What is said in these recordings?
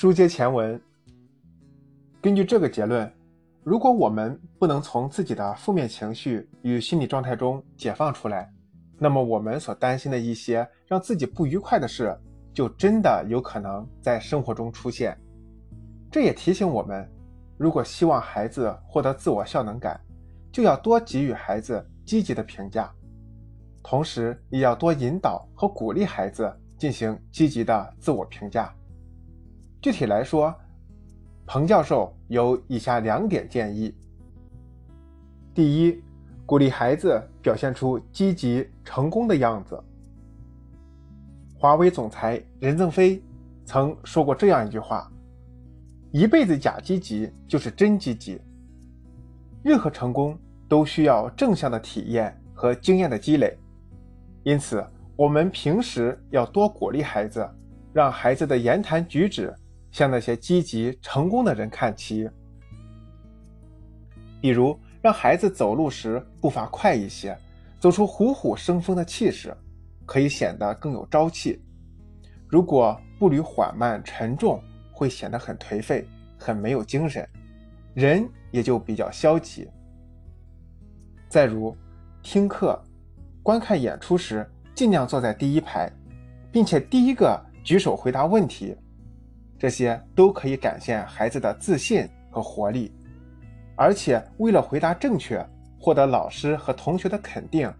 书接前文，根据这个结论，如果我们不能从自己的负面情绪与心理状态中解放出来，那么我们所担心的一些让自己不愉快的事，就真的有可能在生活中出现。这也提醒我们，如果希望孩子获得自我效能感，就要多给予孩子积极的评价，同时也要多引导和鼓励孩子进行积极的自我评价。具体来说，彭教授有以下两点建议：第一，鼓励孩子表现出积极成功的样子。华为总裁任正非曾说过这样一句话：“一辈子假积极就是真积极。”任何成功都需要正向的体验和经验的积累，因此，我们平时要多鼓励孩子，让孩子的言谈举止。向那些积极成功的人看齐，比如让孩子走路时步伐快一些，走出虎虎生风的气势，可以显得更有朝气。如果步履缓慢沉重，会显得很颓废，很没有精神，人也就比较消极。再如，听课、观看演出时，尽量坐在第一排，并且第一个举手回答问题。这些都可以展现孩子的自信和活力，而且为了回答正确，获得老师和同学的肯定，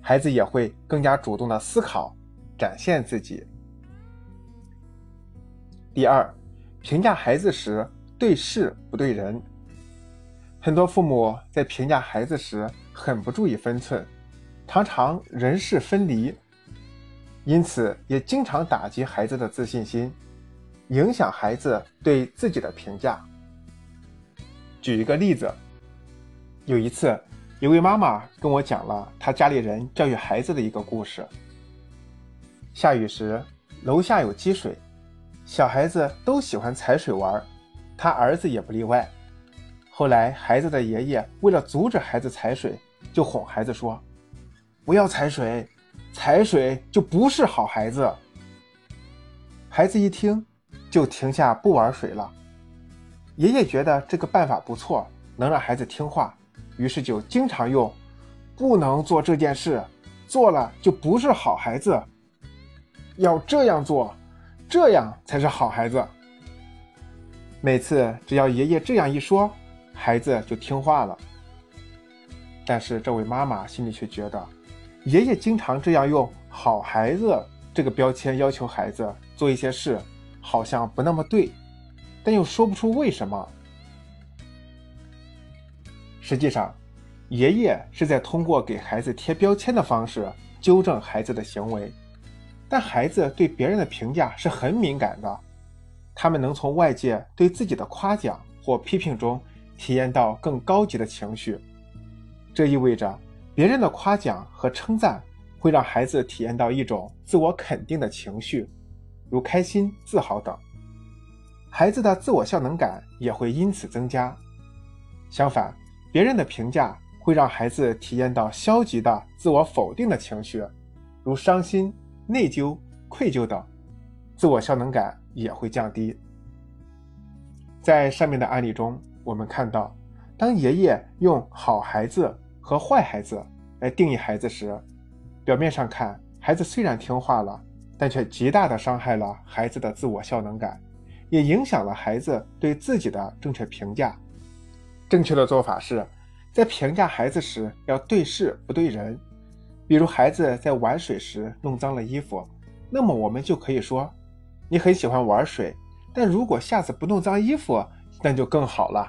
孩子也会更加主动的思考，展现自己。第二，评价孩子时对事不对人。很多父母在评价孩子时很不注意分寸，常常人事分离，因此也经常打击孩子的自信心。影响孩子对自己的评价。举一个例子，有一次，一位妈妈跟我讲了她家里人教育孩子的一个故事。下雨时，楼下有积水，小孩子都喜欢踩水玩，他儿子也不例外。后来，孩子的爷爷为了阻止孩子踩水，就哄孩子说：“不要踩水，踩水就不是好孩子。”孩子一听。就停下不玩水了。爷爷觉得这个办法不错，能让孩子听话，于是就经常用“不能做这件事，做了就不是好孩子，要这样做，这样才是好孩子。”每次只要爷爷这样一说，孩子就听话了。但是这位妈妈心里却觉得，爷爷经常这样用“好孩子”这个标签要求孩子做一些事。好像不那么对，但又说不出为什么。实际上，爷爷是在通过给孩子贴标签的方式纠正孩子的行为。但孩子对别人的评价是很敏感的，他们能从外界对自己的夸奖或批评中体验到更高级的情绪。这意味着，别人的夸奖和称赞会让孩子体验到一种自我肯定的情绪。如开心、自豪等，孩子的自我效能感也会因此增加。相反，别人的评价会让孩子体验到消极的自我否定的情绪，如伤心、内疚、愧疚等，自我效能感也会降低。在上面的案例中，我们看到，当爷爷用“好孩子”和“坏孩子”来定义孩子时，表面上看，孩子虽然听话了。但却极大地伤害了孩子的自我效能感，也影响了孩子对自己的正确评价。正确的做法是，在评价孩子时要对事不对人。比如孩子在玩水时弄脏了衣服，那么我们就可以说：“你很喜欢玩水，但如果下次不弄脏衣服，那就更好了。”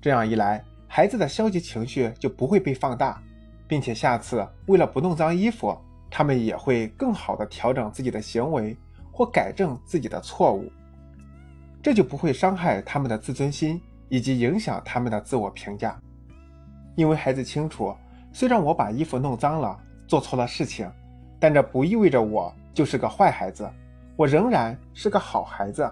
这样一来，孩子的消极情绪就不会被放大，并且下次为了不弄脏衣服。他们也会更好的调整自己的行为或改正自己的错误，这就不会伤害他们的自尊心以及影响他们的自我评价。因为孩子清楚，虽然我把衣服弄脏了，做错了事情，但这不意味着我就是个坏孩子，我仍然是个好孩子。